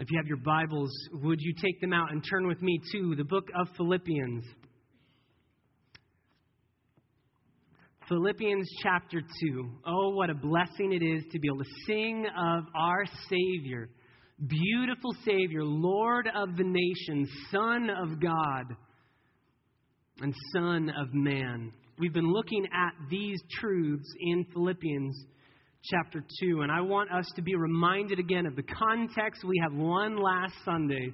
If you have your Bibles, would you take them out and turn with me to the book of Philippians? Philippians chapter 2. Oh, what a blessing it is to be able to sing of our Savior, beautiful Savior, Lord of the nations, Son of God, and Son of man. We've been looking at these truths in Philippians chapter 2. And I want us to be reminded again of the context we have one last Sunday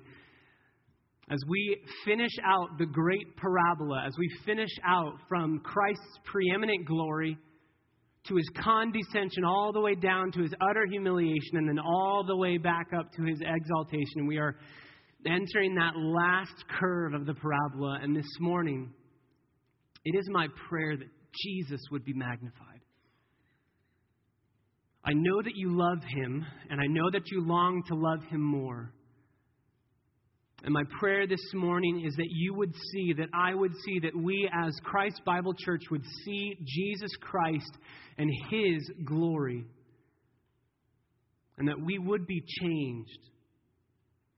as we finish out the great parabola, as we finish out from Christ's preeminent glory to his condescension, all the way down to his utter humiliation, and then all the way back up to his exaltation. We are entering that last curve of the parabola. And this morning, it is my prayer that Jesus would be magnified. I know that you love him, and I know that you long to love him more. And my prayer this morning is that you would see, that I would see, that we as Christ Bible Church would see Jesus Christ and his glory. And that we would be changed.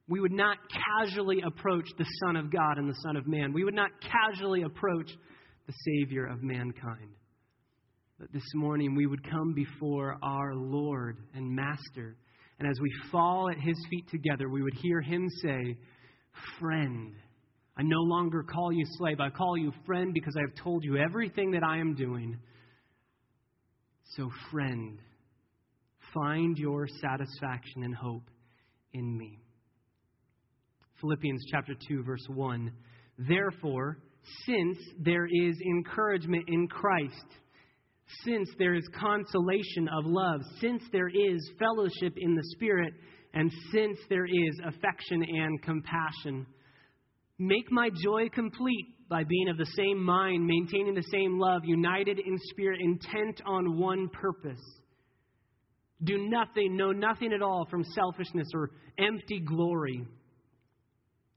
We would not casually approach the Son of God and the Son of Man. We would not casually approach the Savior of mankind that this morning we would come before our Lord and Master. And as we fall at his feet together, we would hear him say, Friend, I no longer call you slave. I call you friend because I have told you everything that I am doing. So, friend, find your satisfaction and hope in me. Philippians chapter 2, verse 1. Therefore, since there is encouragement in Christ, since there is consolation of love, since there is fellowship in the Spirit, and since there is affection and compassion. Make my joy complete by being of the same mind, maintaining the same love, united in spirit, intent on one purpose. Do nothing, know nothing at all from selfishness or empty glory,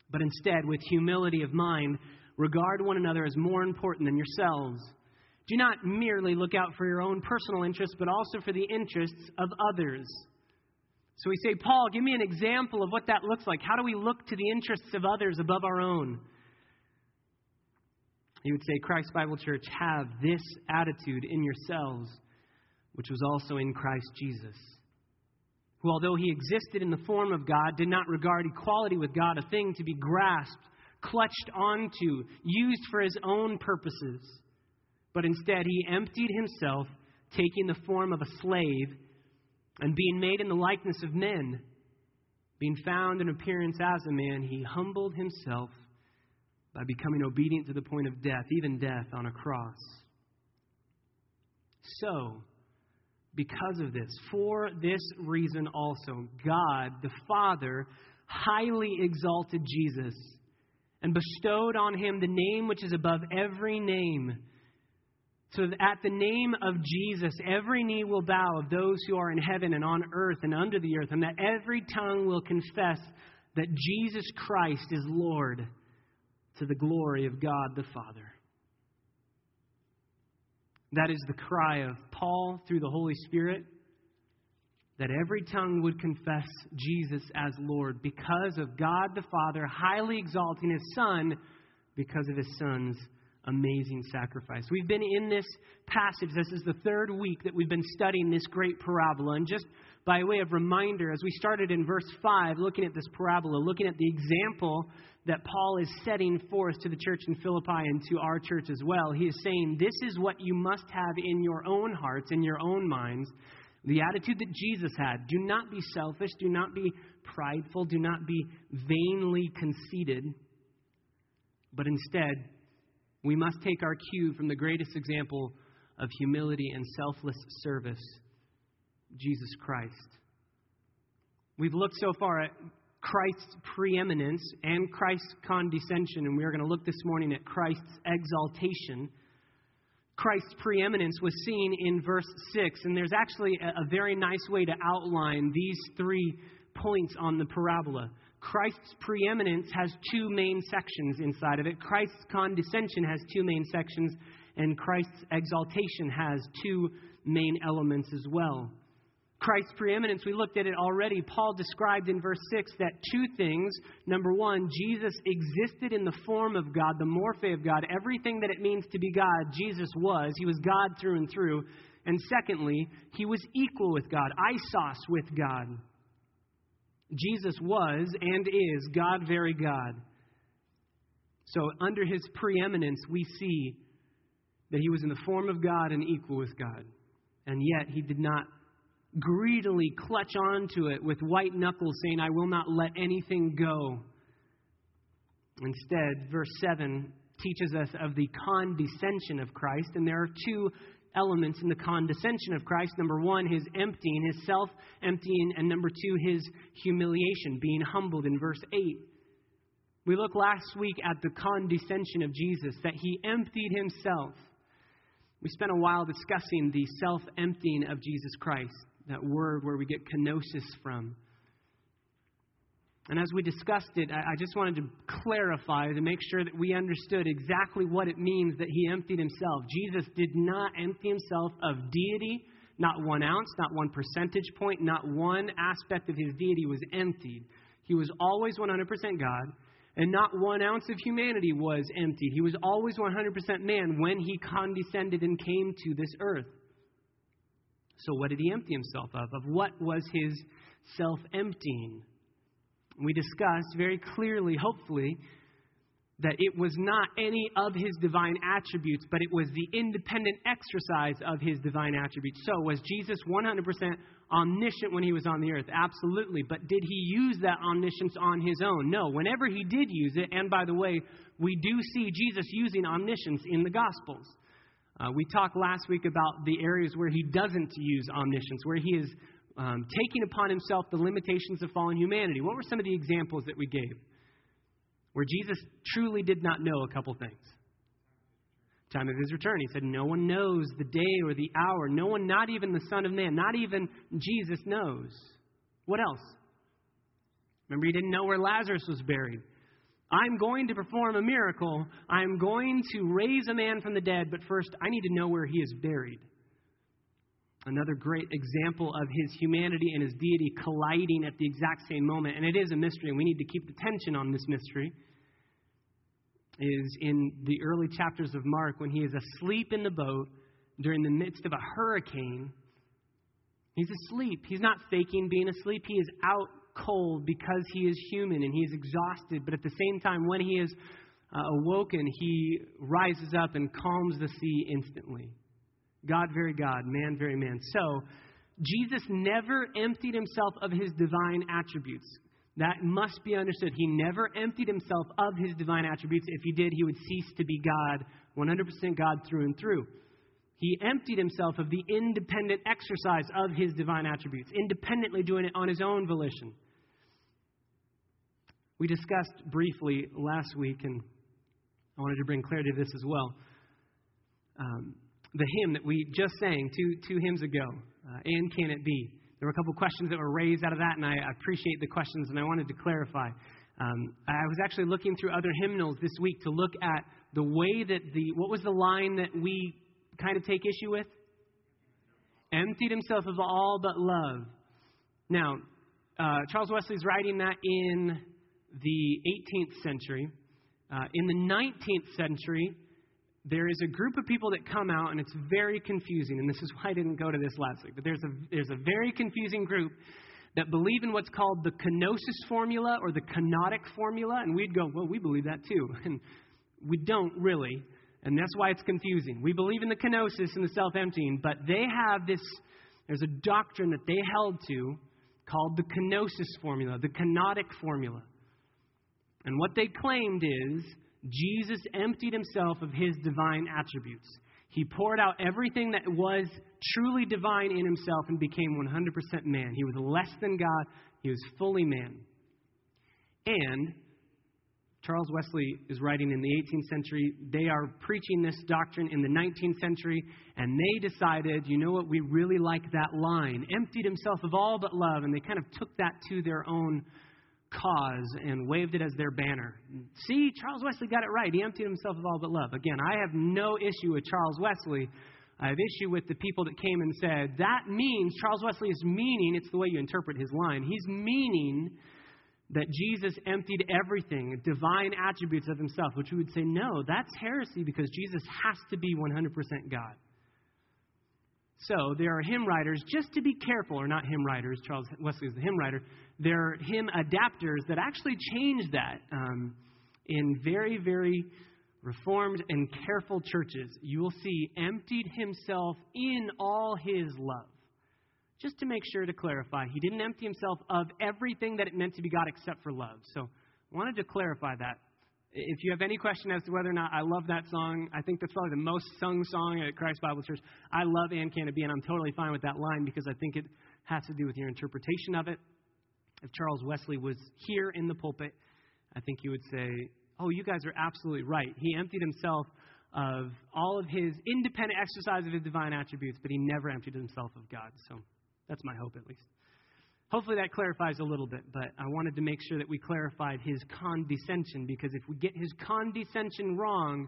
but instead, with humility of mind, regard one another as more important than yourselves. Do not merely look out for your own personal interests, but also for the interests of others. So we say, Paul, give me an example of what that looks like. How do we look to the interests of others above our own? He would say, Christ Bible Church, have this attitude in yourselves, which was also in Christ Jesus, who, although he existed in the form of God, did not regard equality with God a thing to be grasped, clutched onto, used for his own purposes but instead he emptied himself, taking the form of a slave and being made in the likeness of men. Being found in appearance as a man, he humbled himself by becoming obedient to the point of death, even death on a cross. So, because of this, for this reason also, God the Father highly exalted Jesus and bestowed on him the name which is above every name so that at the name of Jesus, every knee will bow of those who are in heaven and on earth and under the earth, and that every tongue will confess that Jesus Christ is Lord to the glory of God the Father. That is the cry of Paul through the Holy Spirit that every tongue would confess Jesus as Lord because of God the Father highly exalting his Son because of his Son's amazing sacrifice. We've been in this passage. This is the third week that we've been studying this great parabola. And just by way of reminder, as we started in verse 5, looking at this parabola, looking at the example that Paul is setting forth to the church in Philippi and to our church as well, he is saying, This is what you must have in your own hearts, in your own minds. The attitude that Jesus had. Do not be selfish. Do not be prideful. Do not be vainly conceited. But instead, we must take our cue from the greatest example of humility and selfless service, Jesus Christ. We've looked so far at Christ's preeminence and Christ's condescension, and we are going to look this morning at Christ's exaltation. Christ's preeminence was seen in verse 6, and there's actually a, very nice way to outline these three points on the parabola. Christ's preeminence has two main sections inside of it. Christ's condescension has two main sections, and Christ's exaltation has two main elements as well. Christ's preeminence, we looked at it already. Paul described in verse 6 that two things. Number one, Jesus existed in the form of God, the morphe of God. Everything that it means to be God, Jesus was. He was God through and through. And secondly, he was equal with God, isos with God. Jesus was and is God, very God. So, under his preeminence, we see that he was in the form of God and equal with God. And yet, he did not greedily clutch onto it with white knuckles, saying, I will not let anything go. Instead, verse 7 teaches us of the condescension of Christ, and there are two elements in the condescension of Christ. Number one, his emptying, his self emptying, and number two, his humiliation, being humbled in verse 8. We looked last week at the condescension of Jesus, that he emptied himself. We spent a while discussing the self emptying of Jesus Christ, that word where we get kenosis from. And as we discussed it, I just wanted to clarify to make sure that we understood exactly what it means that he emptied himself. Jesus did not empty himself of deity, not one ounce, not one percentage point, not one aspect of his deity was emptied. He was always 100% God, and not one ounce of humanity was emptied. He was always 100% man when he condescended and came to this earth. So, what did he empty himself of? Of what was his self emptying? We discussed very clearly, hopefully, that it was not any of his divine attributes, but it was the independent exercise of his divine attributes. So, was Jesus 100% omniscient when he was on the earth? Absolutely. But did he use that omniscience on his own? No. Whenever he did use it, and by the way, we do see Jesus using omniscience in the Gospels. Uh, we talked last week about the areas where he doesn't use omniscience, where he is um, taking upon himself the limitations of fallen humanity. What were some of the examples that we gave? Where Jesus truly did not know a couple things. Time of his return, he said, No one knows the day or the hour. No one, not even the Son of Man, not even Jesus knows. What else? Remember, he didn't know where Lazarus was buried. I'm going to perform a miracle. I'm going to raise a man from the dead, but first I need to know where he is buried. Another great example of his humanity and his deity colliding at the exact same moment, and it is a mystery, and we need to keep the tension on this mystery, is in the early chapters of Mark when he is asleep in the boat during the midst of a hurricane. He's asleep. He's not faking being asleep. He is out cold because he is human and he is exhausted, but at the same time, when he is uh, awoken, he rises up and calms the sea instantly. God, very God, man, very man. So, Jesus never emptied himself of his divine attributes. That must be understood. He never emptied himself of his divine attributes. If he did, he would cease to be God, 100% God through and through. He emptied himself of the independent exercise of his divine attributes, independently doing it on his own volition. We discussed briefly last week, and I wanted to bring clarity to this as well. Um, the hymn that we just sang two, two hymns ago, uh, and can it be? There were a couple questions that were raised out of that, and I appreciate the questions, and I wanted to clarify. Um, I was actually looking through other hymnals this week to look at the way that the, what was the line that we kind of take issue with? Emptied himself of all but love. Now, uh, Charles Wesley's writing that in the 18th century. Uh, in the 19th century, there is a group of people that come out, and it's very confusing. And this is why I didn't go to this last week. But there's a, there's a very confusing group that believe in what's called the kenosis formula or the kenotic formula. And we'd go, well, we believe that too. And we don't really. And that's why it's confusing. We believe in the kenosis and the self emptying, but they have this, there's a doctrine that they held to called the kenosis formula, the kenotic formula. And what they claimed is Jesus emptied himself of his divine attributes. He poured out everything that was truly divine in himself and became 100% man. He was less than God, he was fully man. And Charles Wesley is writing in the 18th century. They are preaching this doctrine in the 19th century, and they decided, you know what, we really like that line. Emptied himself of all but love, and they kind of took that to their own cause and waved it as their banner. See, Charles Wesley got it right. He emptied himself of all but love. Again, I have no issue with Charles Wesley. I have issue with the people that came and said, that means, Charles Wesley is meaning, it's the way you interpret his line, he's meaning that Jesus emptied everything, divine attributes of himself, which we would say, no, that's heresy because Jesus has to be 100% God. So there are hymn writers, just to be careful, or not hymn writers, Charles Wesley is the hymn writer, there are hymn adapters that actually change that um, in very, very reformed and careful churches. You will see emptied himself in all his love. Just to make sure to clarify, he didn't empty himself of everything that it meant to be God except for love. So I wanted to clarify that. If you have any question as to whether or not I love that song, I think that's probably the most sung song at Christ Bible Church. I love And Can It Be, and I'm totally fine with that line because I think it has to do with your interpretation of it. If Charles Wesley was here in the pulpit, I think he would say, Oh, you guys are absolutely right. He emptied himself of all of his independent exercise of his divine attributes, but he never emptied himself of God. So that's my hope, at least. Hopefully that clarifies a little bit, but I wanted to make sure that we clarified his condescension because if we get his condescension wrong,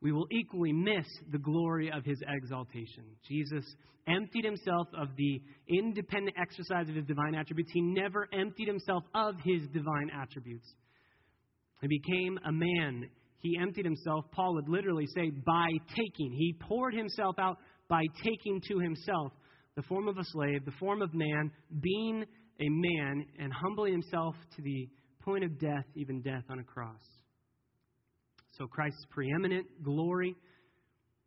we will equally miss the glory of his exaltation. Jesus emptied himself of the independent exercise of his divine attributes. He never emptied himself of his divine attributes. He became a man. He emptied himself, Paul would literally say, by taking. He poured himself out by taking to himself the form of a slave, the form of man, being a man, and humbling himself to the point of death, even death on a cross. So Christ's preeminent glory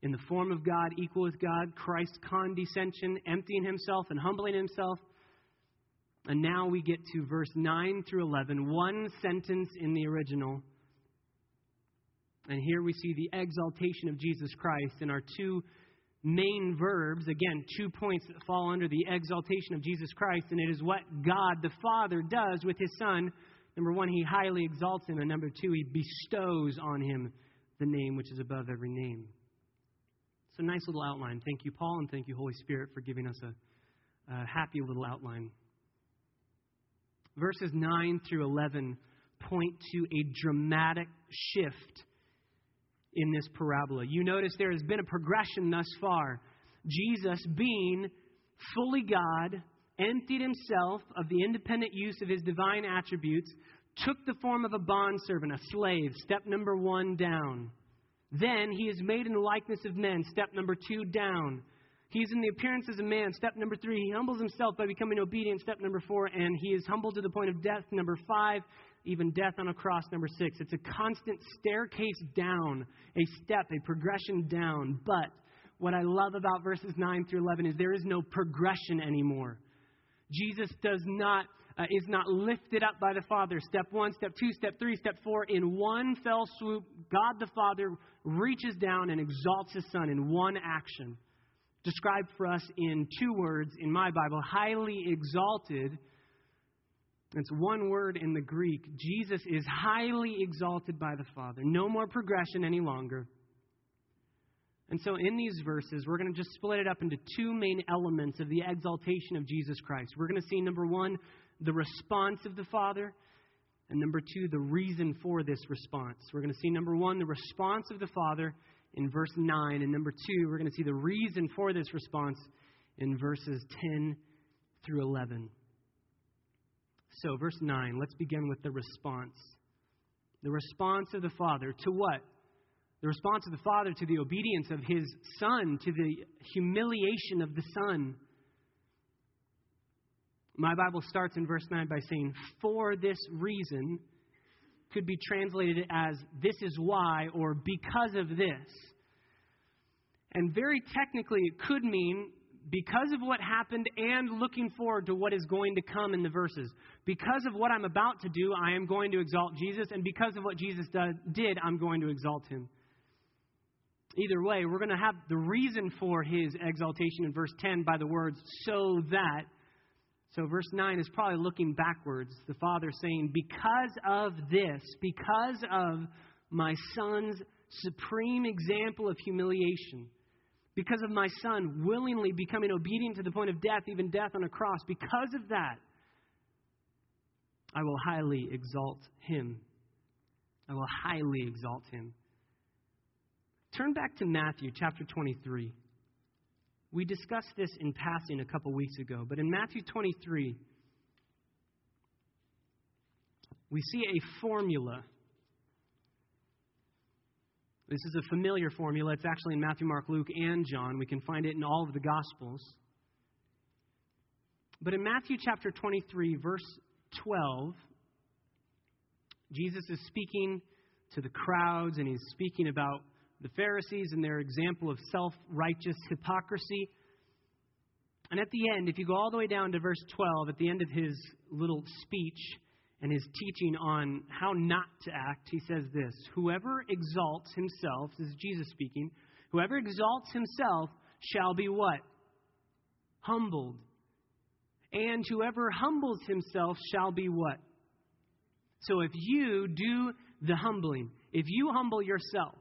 in the form of God, equal with God, Christ's condescension, emptying himself and humbling himself. And now we get to verse 9 through 11, one sentence in the original. And here we see the exaltation of Jesus Christ in our two main verbs. Again, two points that fall under the exaltation of Jesus Christ, and it is what God the Father does with his Son. Number one, he highly exalts him, and number two, he bestows on him the name which is above every name. It's a nice little outline. Thank you, Paul, and thank you, Holy Spirit, for giving us a, a happy little outline. Verses 9 through 11 point to a dramatic shift in this parabola. You notice there has been a progression thus far. Jesus, being fully God, emptied himself of the independent use of his divine attributes, took the form of a bondservant, a slave, step number one down. Then he is made in the likeness of men, step number two down. He's in the appearance as a man, step number three. He humbles himself by becoming obedient, step number four. And he is humbled to the point of death, number five even death on a cross, number six. It's a constant staircase down, a step, a progression down. But what I love about verses 9 through 11 is there is no progression anymore. Jesus does not. Uh, is not lifted up by the Father. Step one, step two, step three, step four. In one fell swoop, God the Father reaches down and exalts His Son in one action. Described for us in two words in my Bible highly exalted it's one word in the Greek. Jesus is highly exalted by the Father. No more progression any longer. And so, in these verses, we're going to just split it up into two main elements of the exaltation of Jesus Christ. We're going to see, number one, the response of the Father, and number two, the reason for this response. We're going to see, number one, the response of the Father in verse 9, and number two, we're going to see the reason for this response in verses 10 through 11. So, verse 9, let's begin with the response. The response of the Father to what? The response of the Father to the obedience of his Son, to the humiliation of the Son. My Bible starts in verse 9 by saying, For this reason, could be translated as this is why or because of this. And very technically, it could mean because of what happened and looking forward to what is going to come in the verses. Because of what I'm about to do, I am going to exalt Jesus, and because of what Jesus did, I'm going to exalt him. Either way, we're going to have the reason for his exaltation in verse 10 by the words, so that. So, verse 9 is probably looking backwards. The Father saying, Because of this, because of my Son's supreme example of humiliation, because of my son willingly becoming obedient to the point of death, even death on a cross, because of that, I will highly exalt him. I will highly exalt him. Turn back to Matthew chapter 23. We discussed this in passing a couple weeks ago, but in Matthew 23, we see a formula. This is a familiar formula. It's actually in Matthew, Mark, Luke, and John. We can find it in all of the Gospels. But in Matthew chapter 23, verse 12, Jesus is speaking to the crowds and he's speaking about the Pharisees and their example of self righteous hypocrisy. And at the end, if you go all the way down to verse 12, at the end of his little speech and his teaching on how not to act, he says this Whoever exalts himself, this is Jesus speaking, whoever exalts himself shall be what? Humbled. And whoever humbles himself shall be what? So if you do the humbling, if you humble yourself,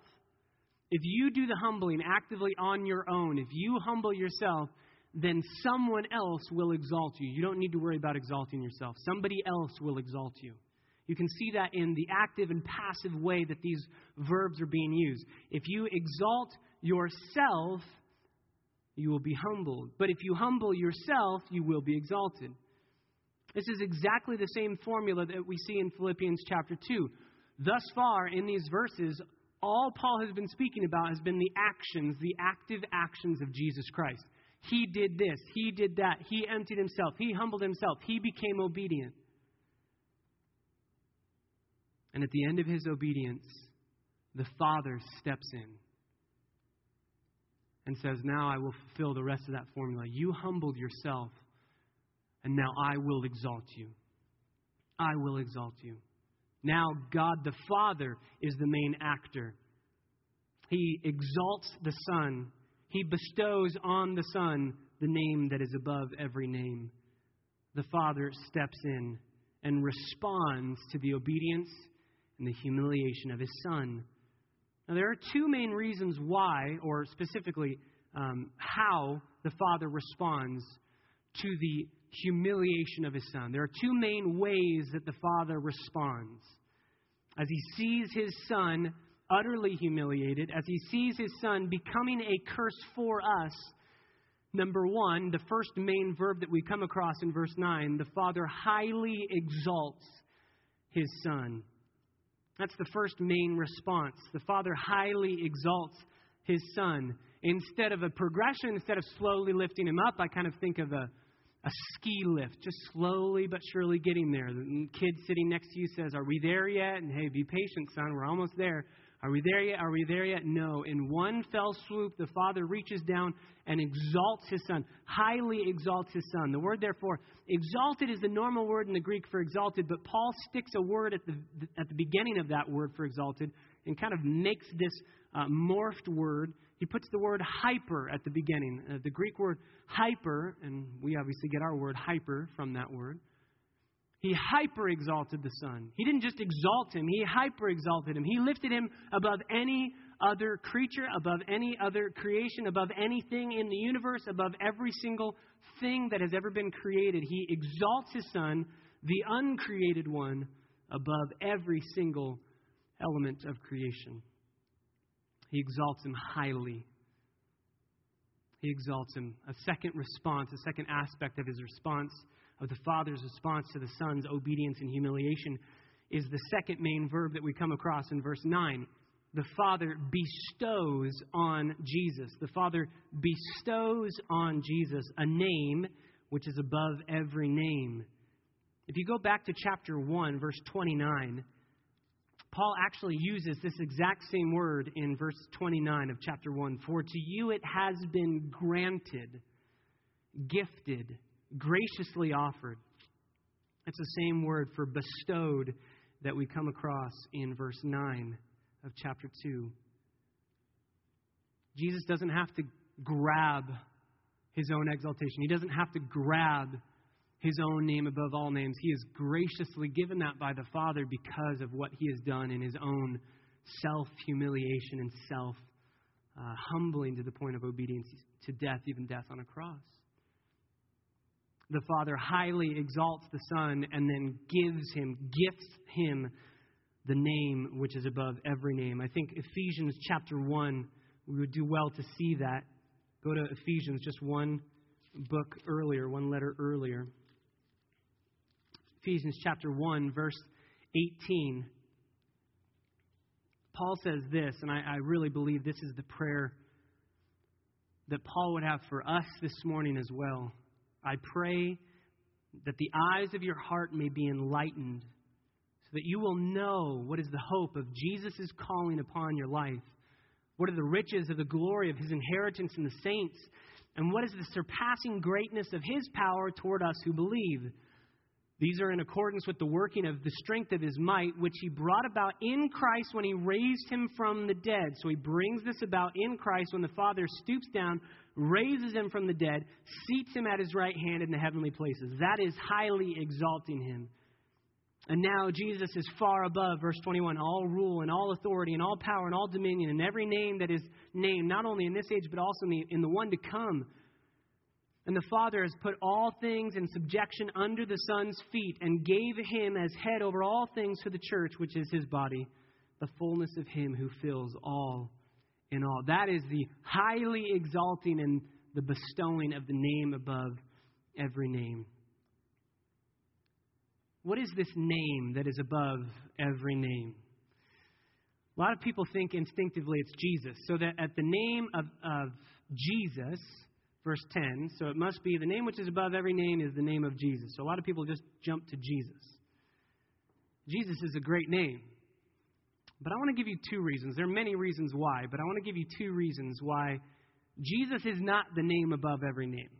if you do the humbling actively on your own, if you humble yourself, then someone else will exalt you. You don't need to worry about exalting yourself. Somebody else will exalt you. You can see that in the active and passive way that these verbs are being used. If you exalt yourself, you will be humbled. But if you humble yourself, you will be exalted. This is exactly the same formula that we see in Philippians chapter 2. Thus far, in these verses, all Paul has been speaking about has been the actions, the active actions of Jesus Christ. He did this, he did that, he emptied himself, he humbled himself, he became obedient. And at the end of his obedience, the Father steps in and says, Now I will fulfill the rest of that formula. You humbled yourself, and now I will exalt you. I will exalt you. Now, God the Father is the main actor. He exalts the Son, He bestows on the Son the name that is above every name. The Father steps in and responds to the obedience and the humiliation of His Son. Now, there are two main reasons why, or specifically um, how, the Father responds to the humiliation of his son. There are two main ways that the father responds. As he sees his son utterly humiliated, as he sees his son becoming a curse for us, number one, the first main verb that we come across in verse 9, the father highly exalts his son. That's the first main response. The father highly exalts his son. Instead of a progression, instead of slowly lifting him up, I kind of think of a a ski lift, just slowly but surely getting there. The kid sitting next to you says, Are we there yet? And hey, be patient, son, we're almost there. Are we there yet? Are we there yet? No. In one fell swoop, the father reaches down and exalts his son, highly exalts his son. The word, therefore, exalted is the normal word in the Greek for exalted, but Paul sticks a word at the, at the beginning of that word for exalted and kind of makes this uh, morphed word he puts the word hyper at the beginning. Uh, the Greek word hyper, and we obviously get our word hyper from that word. He hyper exalted the Son. He didn't just exalt him, he hyper exalted him. He lifted him above any other creature, above any other creation, above anything in the universe, above every single thing that has ever been created. He exalts his Son, the uncreated one, above every single element of creation. He exalts him highly. He exalts him. A second response, a second aspect of his response, of the Father's response to the Son's obedience and humiliation, is the second main verb that we come across in verse 9. The Father bestows on Jesus. The Father bestows on Jesus a name which is above every name. If you go back to chapter 1, verse 29, Paul actually uses this exact same word in verse 29 of chapter 1 For to you it has been granted, gifted, graciously offered. It's the same word for bestowed that we come across in verse 9 of chapter 2. Jesus doesn't have to grab his own exaltation, he doesn't have to grab his own name above all names. He is graciously given that by the Father because of what he has done in his own self humiliation and self uh, humbling to the point of obedience to death, even death on a cross. The Father highly exalts the Son and then gives him, gifts him the name which is above every name. I think Ephesians chapter 1, we would do well to see that Go to Ephesians, just one book earlier, one letter earlier. Ephesians chapter 1, verse 18. Paul says this, and I, I really believe this is the prayer that Paul would have for us this morning as well. I pray that the eyes of your heart may be enlightened, so that you will know what is the hope of Jesus' calling upon your life, what are the riches of the glory of his inheritance in the saints, and what is the surpassing greatness of his power toward us who believe. These are in accordance with the working of the strength of his might, which he brought about in Christ when he raised him from the dead. So he brings this about in Christ when the Father stoops down, raises him from the dead, seats him at his right hand in the heavenly places. That is highly exalting him. And now Jesus is far above, verse 21, all rule and all authority and all power and all dominion and every name that is named, not only in this age, but also in the, in the one to come. And the Father has put all things in subjection under the Son's feet and gave him as head over all things to the church, which is his body, the fullness of him who fills all in all. That is the highly exalting and the bestowing of the name above every name. What is this name that is above every name? A lot of people think instinctively it's Jesus. So that at the name of, of Jesus, verse 10, so it must be the name which is above every name is the name of Jesus. So a lot of people just jump to Jesus. Jesus is a great name. But I want to give you two reasons. There are many reasons why, but I want to give you two reasons why Jesus is not the name above every name.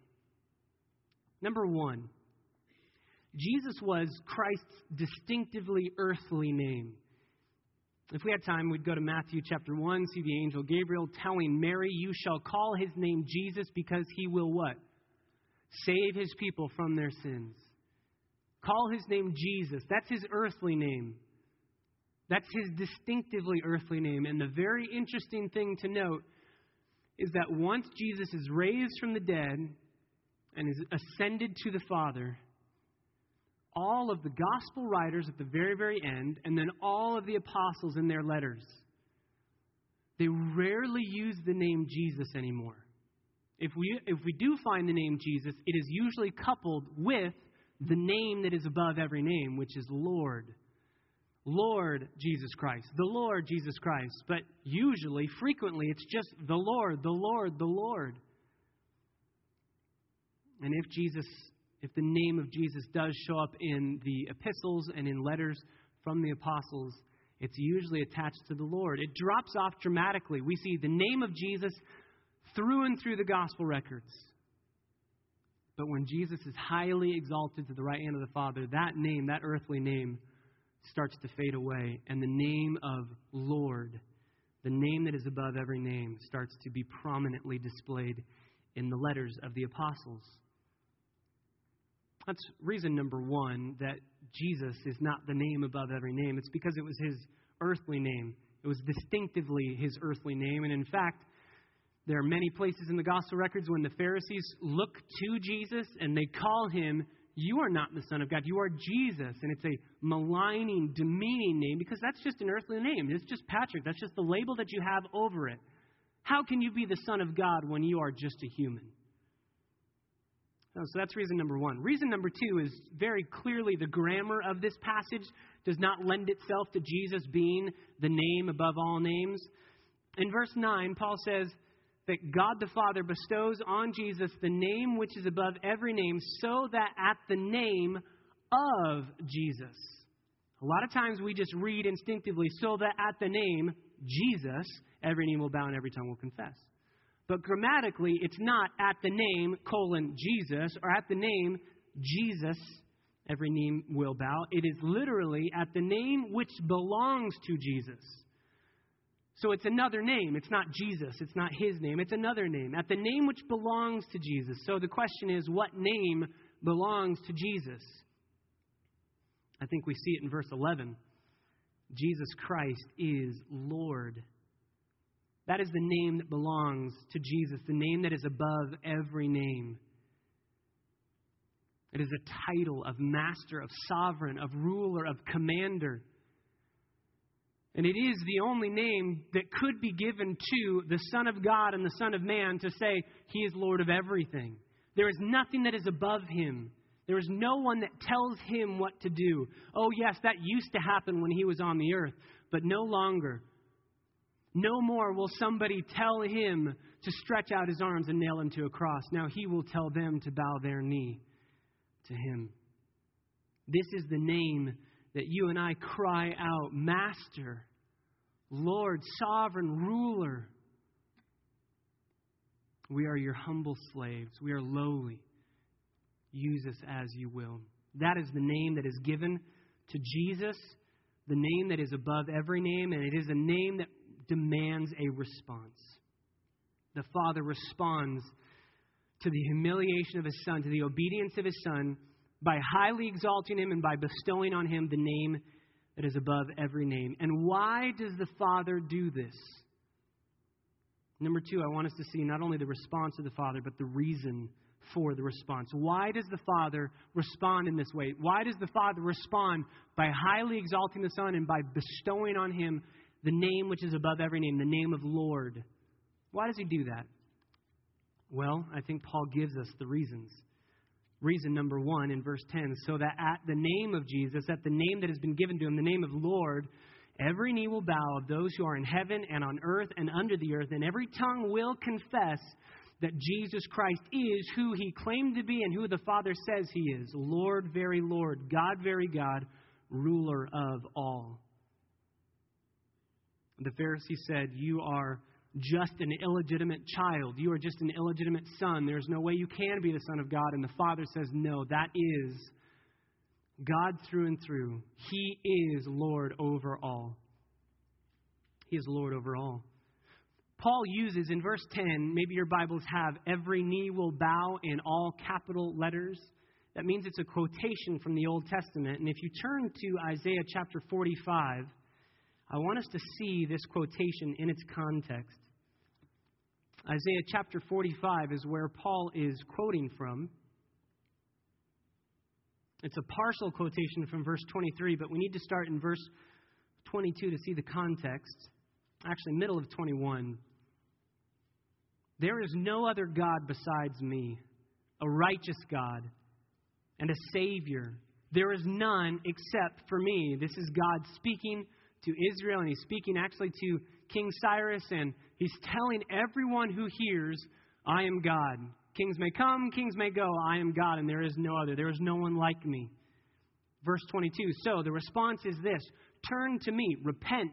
Number one, Jesus was Christ's distinctively earthly name. If we had time, we'd go to Matthew chapter 1, see the angel Gabriel telling Mary, You shall call his name Jesus because he will what? Save his people from their sins. Call his name Jesus. That's his earthly name. That's his distinctively earthly name. And the very interesting thing to note is that once Jesus is raised from the dead and is ascended to the Father, all of the gospel writers at the very, very end, and then all of the apostles in their letters, they rarely use the name Jesus anymore. If we, if we do find the name Jesus, it is usually coupled with the name that is above every name, which is Lord. Lord Jesus Christ, the Lord Jesus Christ. But usually, frequently, it's just the Lord, the Lord, the Lord. And if Jesus if the name of Jesus does show up in the epistles and in letters from the apostles, it's usually attached to the Lord. It drops off dramatically. We see the name of Jesus through and through the gospel records. But when Jesus is highly exalted to the right hand of the Father, that name, that earthly name, starts to fade away. And the name of Lord, the name that is above every name, starts to be prominently displayed in the letters of the apostles. That's reason number one that Jesus is not the name above every name. It's because it was his earthly name. It was distinctively his earthly name. And in fact, there are many places in the gospel records when the Pharisees look to Jesus and they call him, You are not the Son of God, you are Jesus. And it's a maligning, demeaning name because that's just an earthly name. It's just Patrick. That's just the label that you have over it. How can you be the Son of God when you are just a human? Oh, so that's reason number one. Reason number two is very clearly the grammar of this passage does not lend itself to Jesus being the name above all names. In verse 9, Paul says that God the Father bestows on Jesus the name which is above every name, so that at the name of Jesus. A lot of times we just read instinctively, so that at the name Jesus, every knee will bow and every tongue will confess. But grammatically, it's not at the name, colon, Jesus, or at the name, Jesus, every knee will bow. It is literally at the name which belongs to Jesus. So it's another name. It's not Jesus. It's not his name. It's another name. At the name which belongs to Jesus. So the question is, what name belongs to Jesus? I think we see it in verse 11. Jesus Christ is Lord. That is the name that belongs to Jesus, the name that is above every name. It is a title of master, of sovereign, of ruler, of commander. And it is the only name that could be given to the Son of God and the Son of Man to say, He is Lord of everything. There is nothing that is above Him. There is no one that tells Him what to do. Oh, yes, that used to happen when He was on the earth, but no longer. No more will somebody tell Him to stretch out His arms and nail Him to a cross. Now He will tell them to bow their knee to Him. This is the name that you and I cry out, Master, Lord, Sovereign, Ruler. We are your humble slaves. We are lowly. Use us as you will. That is the name that is given to Jesus, the name that is above every name, and it is a name that demands a response. The Father responds to the humiliation of his Son, to the obedience of his Son, by highly exalting him and by bestowing on him the name that is above every name. And why does the Father do this? Number two, I want us to see not only the response of the Father, but the reason for the response. Why does the Father respond in this way? Why does the Father respond by highly exalting the Son and by bestowing on him the name which is above every name, the name of Lord? Why does he do that? Well, I think Paul gives us the reasons. Reason number one in verse 10 so that at the name of Jesus, at the name that has been given to him, the name of Lord, every knee will bow of those who are in heaven and on earth and under the earth, and every tongue will confess that Jesus Christ is who he claimed to be and who the Father says he is Lord, very Lord, God, very God, ruler of all. The Pharisee said, You are just an illegitimate child. You are just an illegitimate son. There's no way you can be the Son of God. And the Father says, No, that is God through and through. He is Lord over all. He is Lord over all. Paul uses in verse 10, maybe your Bibles have, every knee will bow in all capital letters. That means it's a quotation from the Old Testament. And if you turn to Isaiah chapter 45, I want us to see this quotation in its context. Isaiah chapter 45 is where Paul is quoting from. It's a partial quotation from verse 23, but we need to start in verse 22 to see the context. Actually, middle of 21. There is no other God besides me, a righteous God and a Savior. There is none except for me. This is God speaking to Israel, and he's speaking actually to King Cyrus, and he's telling everyone who hears, I am God. Kings may come, kings may go, I am God, and there is no other. There is no one like me. Verse 22 So the response is this Turn to me, repent,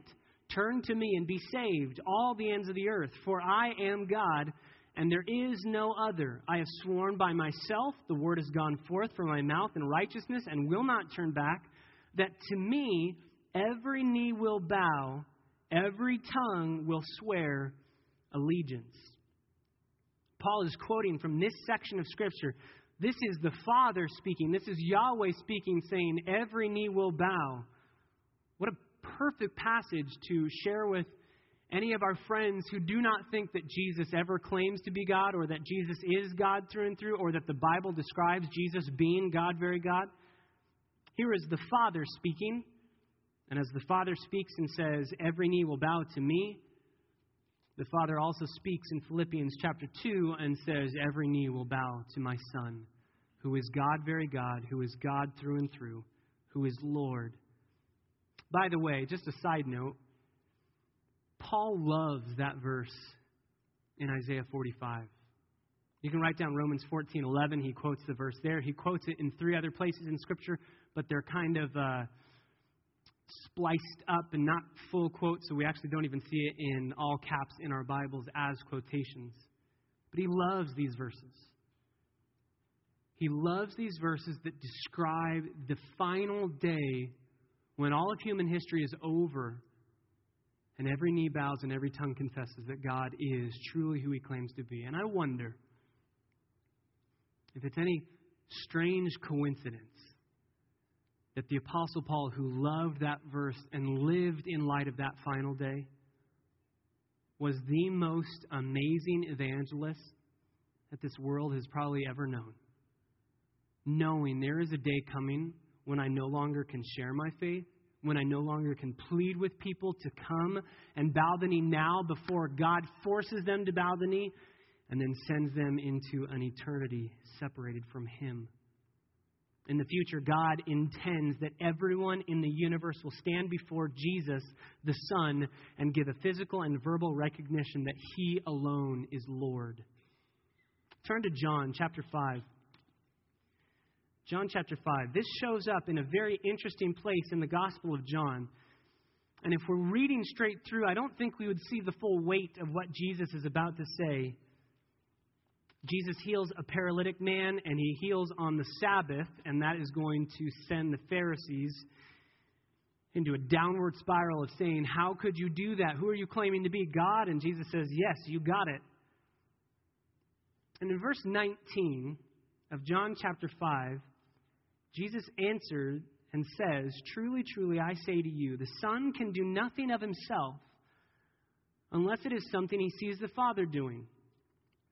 turn to me, and be saved, all the ends of the earth, for I am God. And there is no other. I have sworn by myself, the word has gone forth from my mouth in righteousness and will not turn back, that to me Every knee will bow, every tongue will swear allegiance. Paul is quoting from this section of Scripture. This is the Father speaking. This is Yahweh speaking, saying, Every knee will bow. What a perfect passage to share with any of our friends who do not think that Jesus ever claims to be God or that Jesus is God through and through or that the Bible describes Jesus being God, very God. Here is the Father speaking. And as the Father speaks and says, Every knee will bow to me, the Father also speaks in Philippians chapter 2 and says, Every knee will bow to my Son, who is God, very God, who is God through and through, who is Lord. By the way, just a side note, Paul loves that verse in Isaiah 45. You can write down Romans 14 11. He quotes the verse there. He quotes it in three other places in Scripture, but they're kind of. Uh, spliced up and not full quotes, so we actually don't even see it in all caps in our Bibles as quotations. But he loves these verses. He loves these verses that describe the final day when all of human history is over and every knee bows and every tongue confesses that God is truly who he claims to be. And I wonder if it's any strange coincidence that the Apostle Paul, who loved that verse and lived in light of that final day, was the most amazing evangelist that this world has probably ever known. Knowing there is a day coming when I no longer can share my faith, when I no longer can plead with people to come and bow the knee now before God forces them to bow the knee and then sends them into an eternity separated from Him. In the future, God intends that everyone in the universe will stand before Jesus, the Son, and give a physical and verbal recognition that He alone is Lord. Turn to John chapter 5. John chapter 5. This shows up in a very interesting place in the Gospel of John. And if we're reading straight through, I don't think we would see the full weight of what Jesus is about to say. Jesus heals a paralytic man, and he heals on the Sabbath, and that is going to send the Pharisees into a downward spiral of saying, How could you do that? Who are you claiming to be? God? And Jesus says, Yes, you got it. And in verse 19 of John chapter 5, Jesus answered and says, Truly, truly, I say to you, the Son can do nothing of himself unless it is something he sees the Father doing.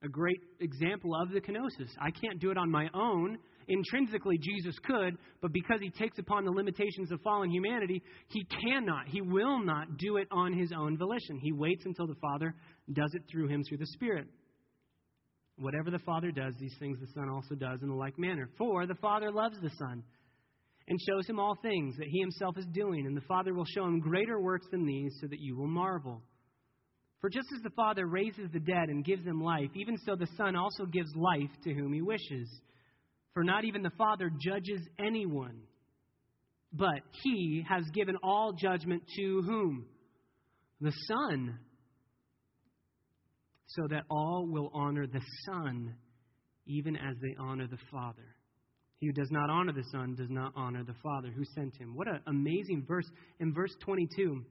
A great example of the kenosis. I can't do it on my own. Intrinsically, Jesus could, but because he takes upon the limitations of fallen humanity, he cannot, he will not do it on his own volition. He waits until the Father does it through him through the Spirit. Whatever the Father does, these things the Son also does in the like manner. For the Father loves the Son and shows him all things that he himself is doing, and the Father will show him greater works than these so that you will marvel. For just as the Father raises the dead and gives them life, even so the Son also gives life to whom he wishes. For not even the Father judges anyone, but he has given all judgment to whom? The Son so that all will honor the Son, even as they honor the Father. He who does not honor the Son does not honor the Father who sent him. What an amazing verse. In verse 22,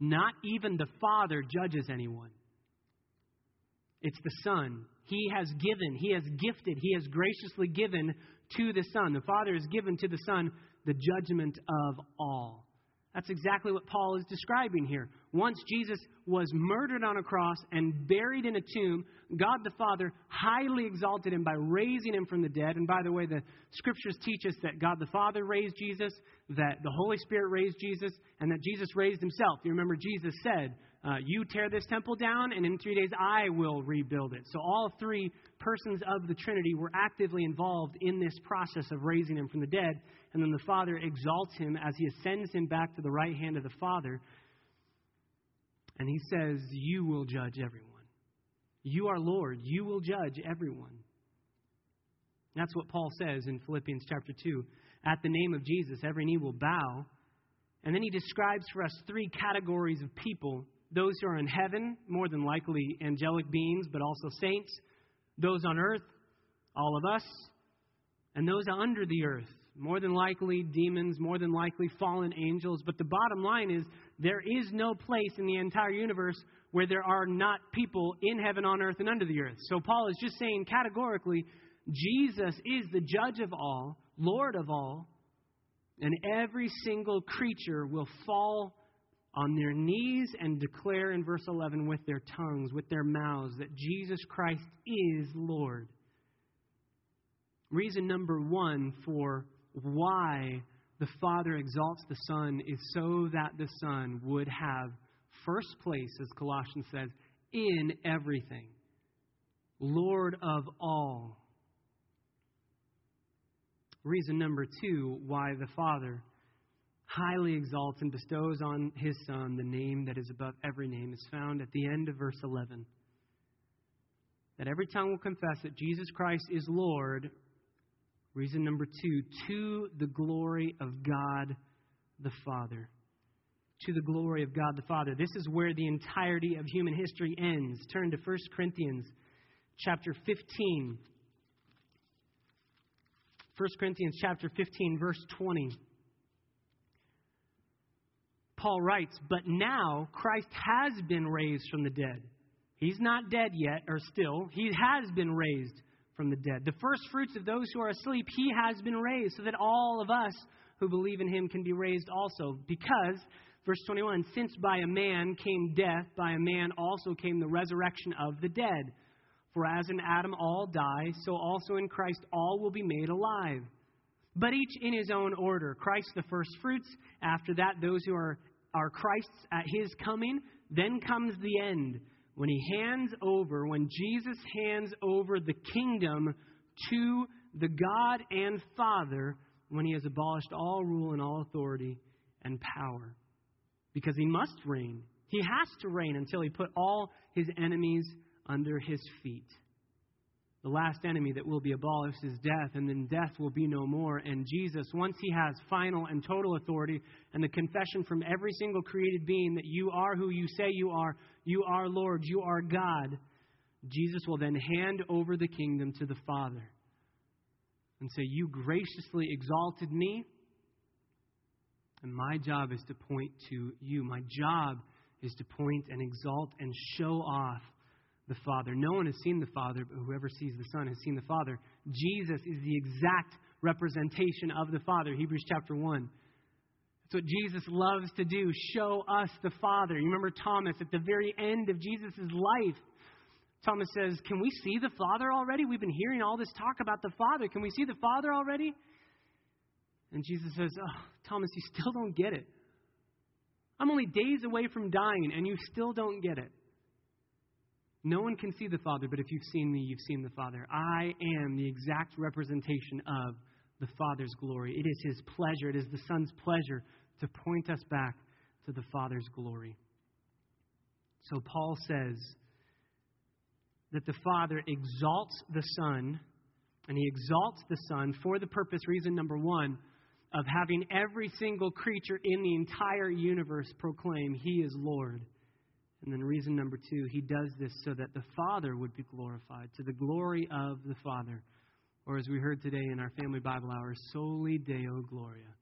not even the Father judges anyone. It's the Son. He has given, He has gifted, He has graciously given to the Son. The Father has given to the Son the judgment of all. That's exactly what Paul is describing here. Once Jesus was murdered on a cross and buried in a tomb, God the Father highly exalted him by raising him from the dead. And by the way, the scriptures teach us that God the Father raised Jesus, that the Holy Spirit raised Jesus, and that Jesus raised himself. You remember Jesus said, uh, You tear this temple down, and in three days I will rebuild it. So all three persons of the Trinity were actively involved in this process of raising him from the dead. And then the Father exalts him as he ascends him back to the right hand of the Father. And he says, You will judge everyone. You are Lord. You will judge everyone. That's what Paul says in Philippians chapter 2. At the name of Jesus, every knee will bow. And then he describes for us three categories of people those who are in heaven, more than likely angelic beings, but also saints, those on earth, all of us, and those under the earth, more than likely demons, more than likely fallen angels. But the bottom line is there is no place in the entire universe where there are not people in heaven, on earth, and under the earth. So Paul is just saying categorically Jesus is the judge of all, Lord of all, and every single creature will fall on their knees and declare in verse 11 with their tongues, with their mouths, that Jesus Christ is Lord. Reason number one for why the Father exalts the Son is so that the Son would have first place, as Colossians says, in everything. Lord of all. Reason number two why the Father highly exalts and bestows on his Son the name that is above every name is found at the end of verse 11. That every tongue will confess that Jesus Christ is Lord Reason number two, to the glory of God the Father. To the glory of God the Father. This is where the entirety of human history ends. Turn to 1 Corinthians chapter 15. 1 Corinthians chapter 15, verse 20. Paul writes, But now Christ has been raised from the dead. He's not dead yet, or still. He has been raised from the dead. The first fruits of those who are asleep, he has been raised, so that all of us who believe in him can be raised also. Because, verse 21, since by a man came death, by a man also came the resurrection of the dead. For as in Adam all die, so also in Christ all will be made alive. But each in his own order. Christ the first fruits, after that, those who are, are Christ's at his coming. Then comes the end, when he hands over, when Jesus hands over the kingdom to the God and Father, when he has abolished all rule and all authority and power. Because he must reign. He has to reign until he put all his enemies under his feet. The last enemy that will be abolished is death, and then death will be no more. And Jesus, once he has final and total authority and the confession from every single created being that you are who you say you are, you are Lord, you are God, Jesus will then hand over the kingdom to the Father and say, You graciously exalted me, and my job is to point to you. My job is to point and exalt and show off the Father. No one has seen the Father, but whoever sees the Son has seen the Father. Jesus is the exact representation of the Father. Hebrews chapter 1. That's what Jesus loves to do show us the Father. You remember Thomas at the very end of Jesus' life. Thomas says, Can we see the Father already? We've been hearing all this talk about the Father. Can we see the Father already? And Jesus says, Oh, Thomas, you still don't get it. I'm only days away from dying, and you still don't get it. No one can see the Father, but if you've seen me, you've seen the Father. I am the exact representation of the Father's glory. It is His pleasure, it is the Son's pleasure to point us back to the Father's glory. So Paul says that the Father exalts the Son, and He exalts the Son for the purpose, reason number one, of having every single creature in the entire universe proclaim He is Lord. And then reason number two, he does this so that the Father would be glorified, to the glory of the Father. Or as we heard today in our family Bible hour, soli Deo Gloria.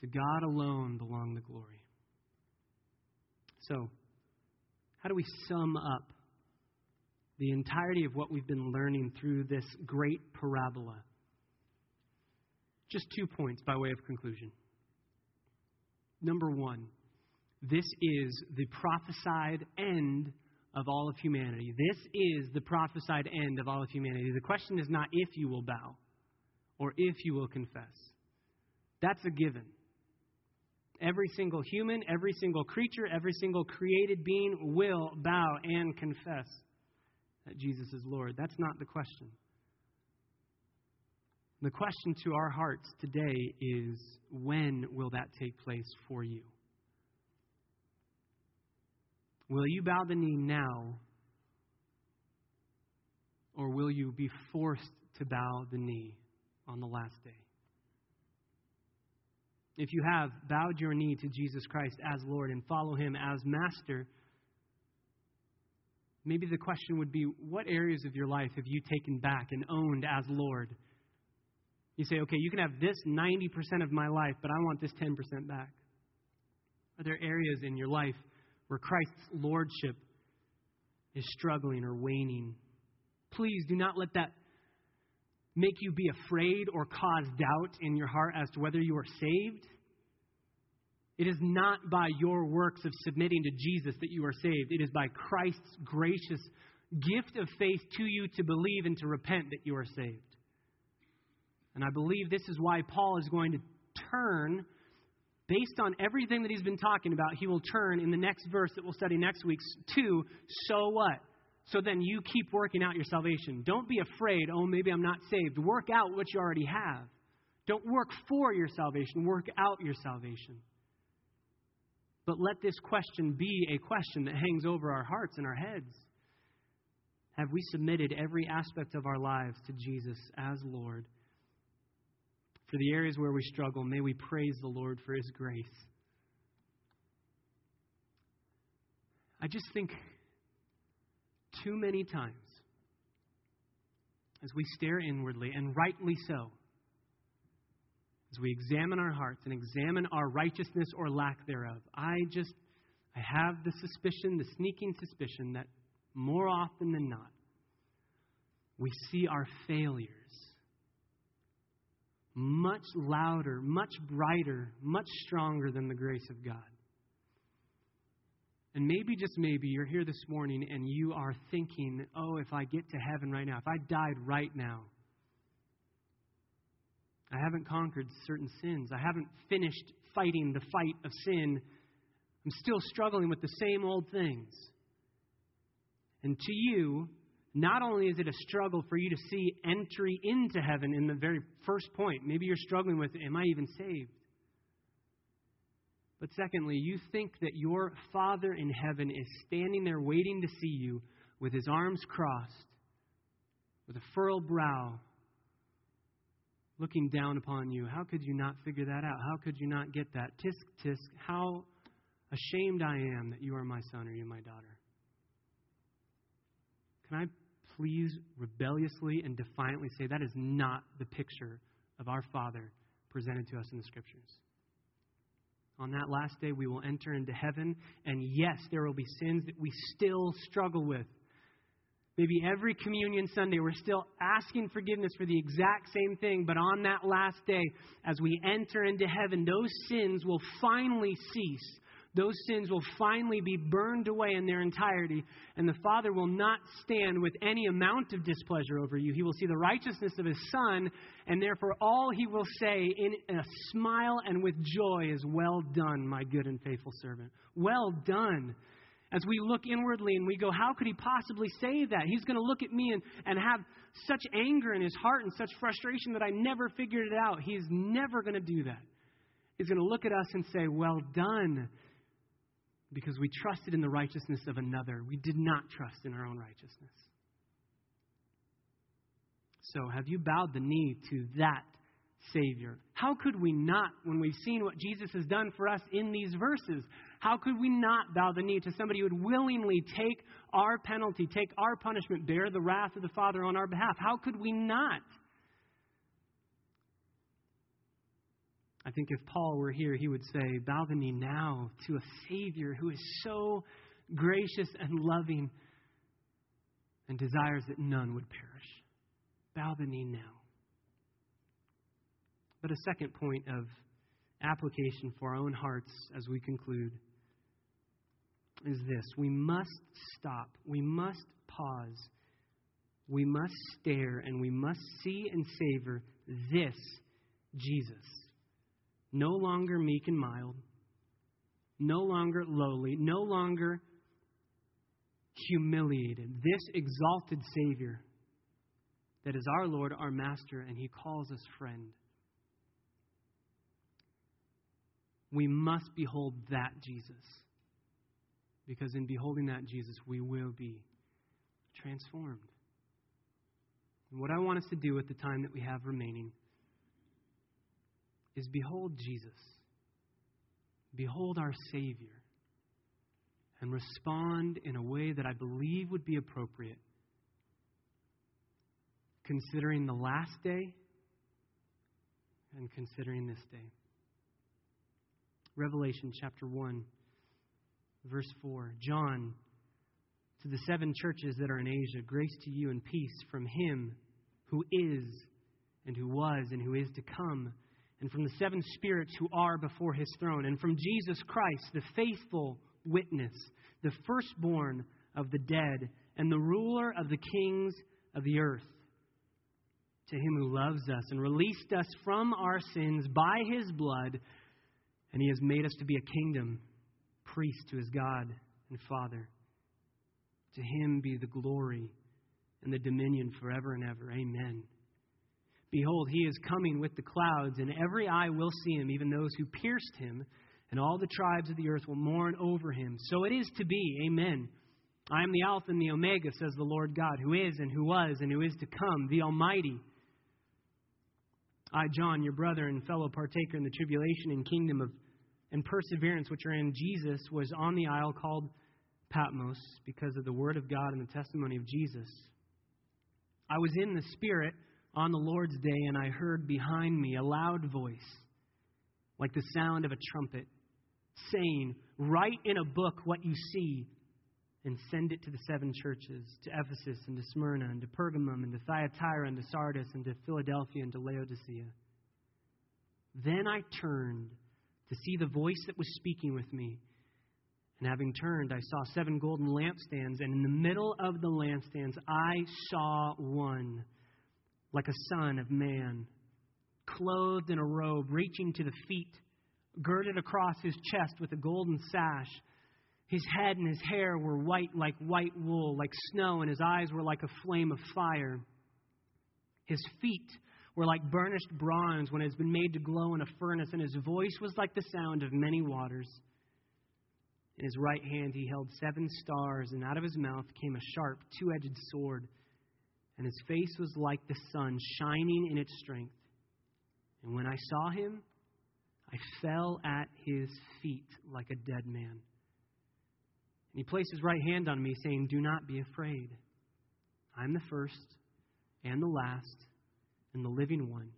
To God alone belong the glory. So, how do we sum up the entirety of what we've been learning through this great parabola? Just two points by way of conclusion. Number one, this is the prophesied end of all of humanity. This is the prophesied end of all of humanity. The question is not if you will bow or if you will confess. That's a given. Every single human, every single creature, every single created being will bow and confess that Jesus is Lord. That's not the question. The question to our hearts today is when will that take place for you? Will you bow the knee now? Or will you be forced to bow the knee on the last day? If you have bowed your knee to Jesus Christ as Lord and follow him as Master, maybe the question would be what areas of your life have you taken back and owned as Lord? You say, okay, you can have this 90% of my life, but I want this 10% back. Are there areas in your life where Christ's lordship is struggling or waning. Please do not let that make you be afraid or cause doubt in your heart as to whether you are saved. It is not by your works of submitting to Jesus that you are saved. It is by Christ's gracious gift of faith to you to believe and to repent that you are saved. And I believe this is why Paul is going to turn based on everything that he's been talking about, he will turn in the next verse that we'll study next week to so what? So then you keep working out your salvation. Don't be afraid, oh, maybe I'm not saved. Work out what you already have. Don't work for your salvation, work out your salvation. But let this question be a question that hangs over our hearts and our heads. Have we submitted every aspect of our lives to Jesus as Lord? For the areas where we struggle, may we praise the Lord for His grace. I just think too many times as we stare inwardly, and rightly so, as we examine our hearts and examine our righteousness or lack thereof, I just I have the suspicion, the sneaking suspicion that more often than not, we see our failures much louder, much brighter, much stronger than the grace of God. And maybe, just maybe, you're here this morning and you are thinking, oh, if I get to heaven right now, if I died right now, I haven't conquered certain sins. I haven't finished fighting the fight of sin. I'm still struggling with the same old things. And to you, not only is it a struggle for you to see entry into heaven in the very first point, maybe you're struggling with, am I even saved? But secondly, you think that your Father in heaven is standing there waiting to see you with his arms crossed, with a furrowed brow, looking down upon you. How could you not figure that out? How could you not get that? Tisk, tisk, how ashamed I am that you are my son or you my daughter. Can I please rebelliously and defiantly say that is not the picture of our Father presented to us in the Scriptures? On that last day, we will enter into heaven, and yes, there will be sins that we still struggle with. Maybe every communion Sunday, we're still asking forgiveness for the exact same thing, but on that last day, as we enter into heaven, those sins will finally cease those sins will finally be burned away in their entirety, and the Father will not stand with any amount of displeasure over you. He will see the righteousness of His Son, and therefore all He will say in a smile and with joy is, Well done, my good and faithful servant. Well done. As we look inwardly and we go, How could He possibly say that? He's going to look at me and, and have such anger in His heart and such frustration that I never figured it out. He's never going to do that. He's going to look at us and say, Well done because we trusted in the righteousness of another. We did not trust in our own righteousness. So, have you bowed the knee to that Savior? How could we not, when we've seen what Jesus has done for us in these verses, how could we not bow the knee to somebody who would willingly take our penalty, take our punishment, bear the wrath of the Father on our behalf? How could we not? I think if Paul were here, he would say, Bow the knee now to a Savior who is so gracious and loving and desires that none would perish. Bow the knee now. But a second point of application for our own hearts as we conclude is this we must stop, we must pause, we must stare, and we must see and savor this Jesus no longer meek and mild, no longer lowly, no longer humiliated. This exalted Savior that is our Lord, our Master, and He calls us friend. We must behold that Jesus. Because in beholding that Jesus, we will be transformed. And what I want us to do with the time that we have remaining is behold Jesus. Behold our Savior. And respond in a way that I believe would be appropriate, considering the last day and considering this day. Revelation chapter 1, verse 4. John, to the seven churches that are in Asia, grace to you and peace from him who is, and who was, and who is to come and from the seven spirits who are before his throne, and from Jesus Christ, the faithful witness, the firstborn of the dead, and the ruler of the kings of the earth. To him who loves us and released us from our sins by his blood, and he has made us to be a kingdom, priest to his God and Father. To him be the glory and the dominion forever and ever. Amen. Behold, he is coming with the clouds, and every eye will see him, even those who pierced him, and all the tribes of the earth will mourn over him. So it is to be. Amen. I am the Alpha and the Omega, says the Lord God, who is, and who was, and who is to come, the Almighty. I, John, your brother and fellow partaker in the tribulation and kingdom of and perseverance which are in Jesus, was on the isle called Patmos because of the word of God and the testimony of Jesus. I was in the Spirit on the Lord's day, and I heard behind me a loud voice, like the sound of a trumpet, saying, Write in a book what you see, and send it to the seven churches to Ephesus, and to Smyrna, and to Pergamum, and to Thyatira, and to Sardis, and to Philadelphia, and to Laodicea. Then I turned to see the voice that was speaking with me. And having turned, I saw seven golden lampstands, and in the middle of the lampstands I saw one like a son of man, clothed in a robe reaching to the feet, girded across his chest with a golden sash. His head and his hair were white like white wool, like snow, and his eyes were like a flame of fire. His feet were like burnished bronze when it has been made to glow in a furnace, and his voice was like the sound of many waters. In his right hand he held seven stars, and out of his mouth came a sharp, two edged sword, and his face was like the sun, shining in its strength. And when I saw him, I fell at his feet like a dead man. And he placed his right hand on me, saying, Do not be afraid. I am the first and the last and the living one.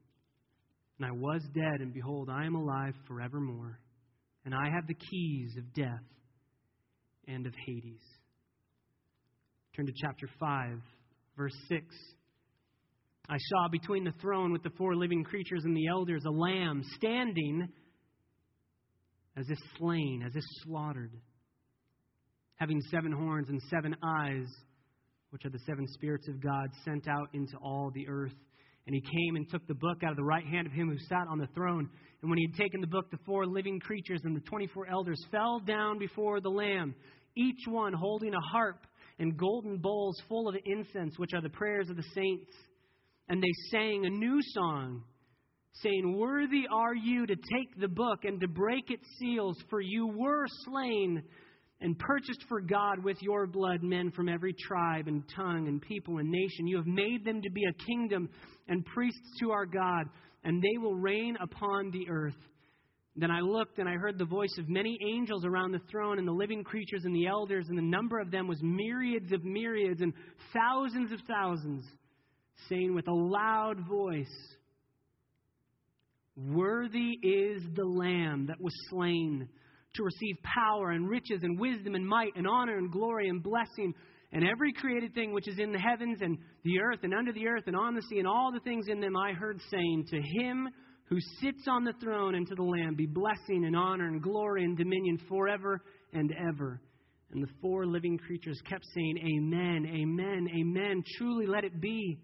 And I was dead, and behold, I am alive forevermore. And I have the keys of death and of Hades. Turn to chapter 5, verse 6. I saw between the throne with the four living creatures and the elders a lamb standing as if slain, as if slaughtered, having seven horns and seven eyes, which are the seven spirits of God sent out into all the earth. And he came and took the book out of the right hand of him who sat on the throne. And when he had taken the book, the four living creatures and the 24 elders fell down before the Lamb, each one holding a harp and golden bowls full of incense, which are the prayers of the saints. And they sang a new song, saying, Worthy are you to take the book and to break its seals, for you were slain and purchased for God with your blood men from every tribe and tongue and people and nation. You have made them to be a kingdom and priests to our God, and they will reign upon the earth. Then I looked, and I heard the voice of many angels around the throne, and the living creatures and the elders, and the number of them was myriads of myriads and thousands of thousands, saying with a loud voice, Worthy is the Lamb that was slain to receive power and riches and wisdom and might and honor and glory and blessing and every created thing which is in the heavens and the earth and under the earth and on the sea and all the things in them I heard saying, To him who sits on the throne and to the Lamb be blessing and honor and glory and dominion forever and ever. And the four living creatures kept saying, Amen, Amen, Amen. Truly let it be.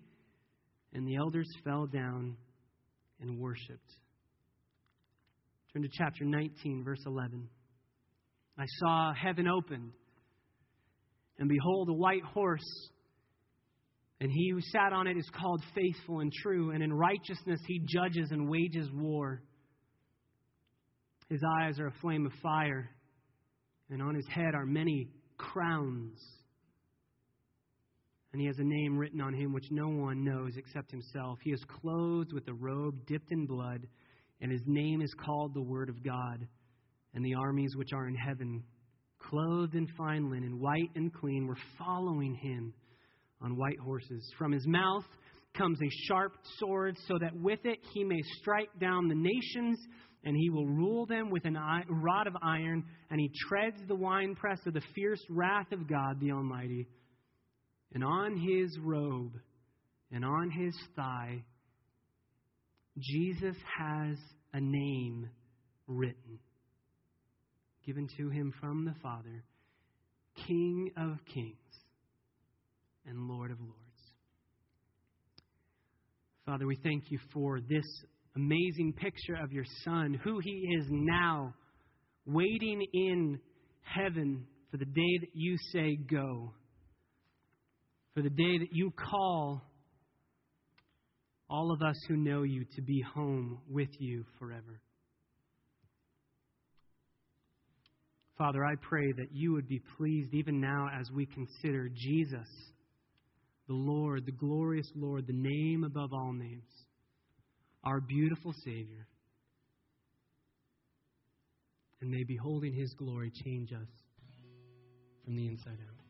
And the elders fell down and worshiped. Turn to chapter 19, verse 11. I saw heaven opened, and behold, a white horse. And he who sat on it is called faithful and true, and in righteousness he judges and wages war. His eyes are a flame of fire, and on his head are many crowns. And he has a name written on him which no one knows except himself. He is clothed with a robe dipped in blood, and his name is called the Word of God and the armies which are in heaven, clothed in fine linen, white and clean, were following him on white horses. From his mouth comes a sharp sword, so that with it he may strike down the nations, and he will rule them with a rod of iron, and he treads the winepress of the fierce wrath of God the Almighty. And on his robe and on his thigh, Jesus has a name written given to him from the Father, King of kings and Lord of lords. Father, we thank you for this amazing picture of your Son, who he is now, waiting in heaven for the day that you say go, for the day that you call all of us who know you to be home with you forever. Father, I pray that you would be pleased even now as we consider Jesus, the Lord, the glorious Lord, the name above all names, our beautiful Savior. And may beholding his glory change us from the inside out.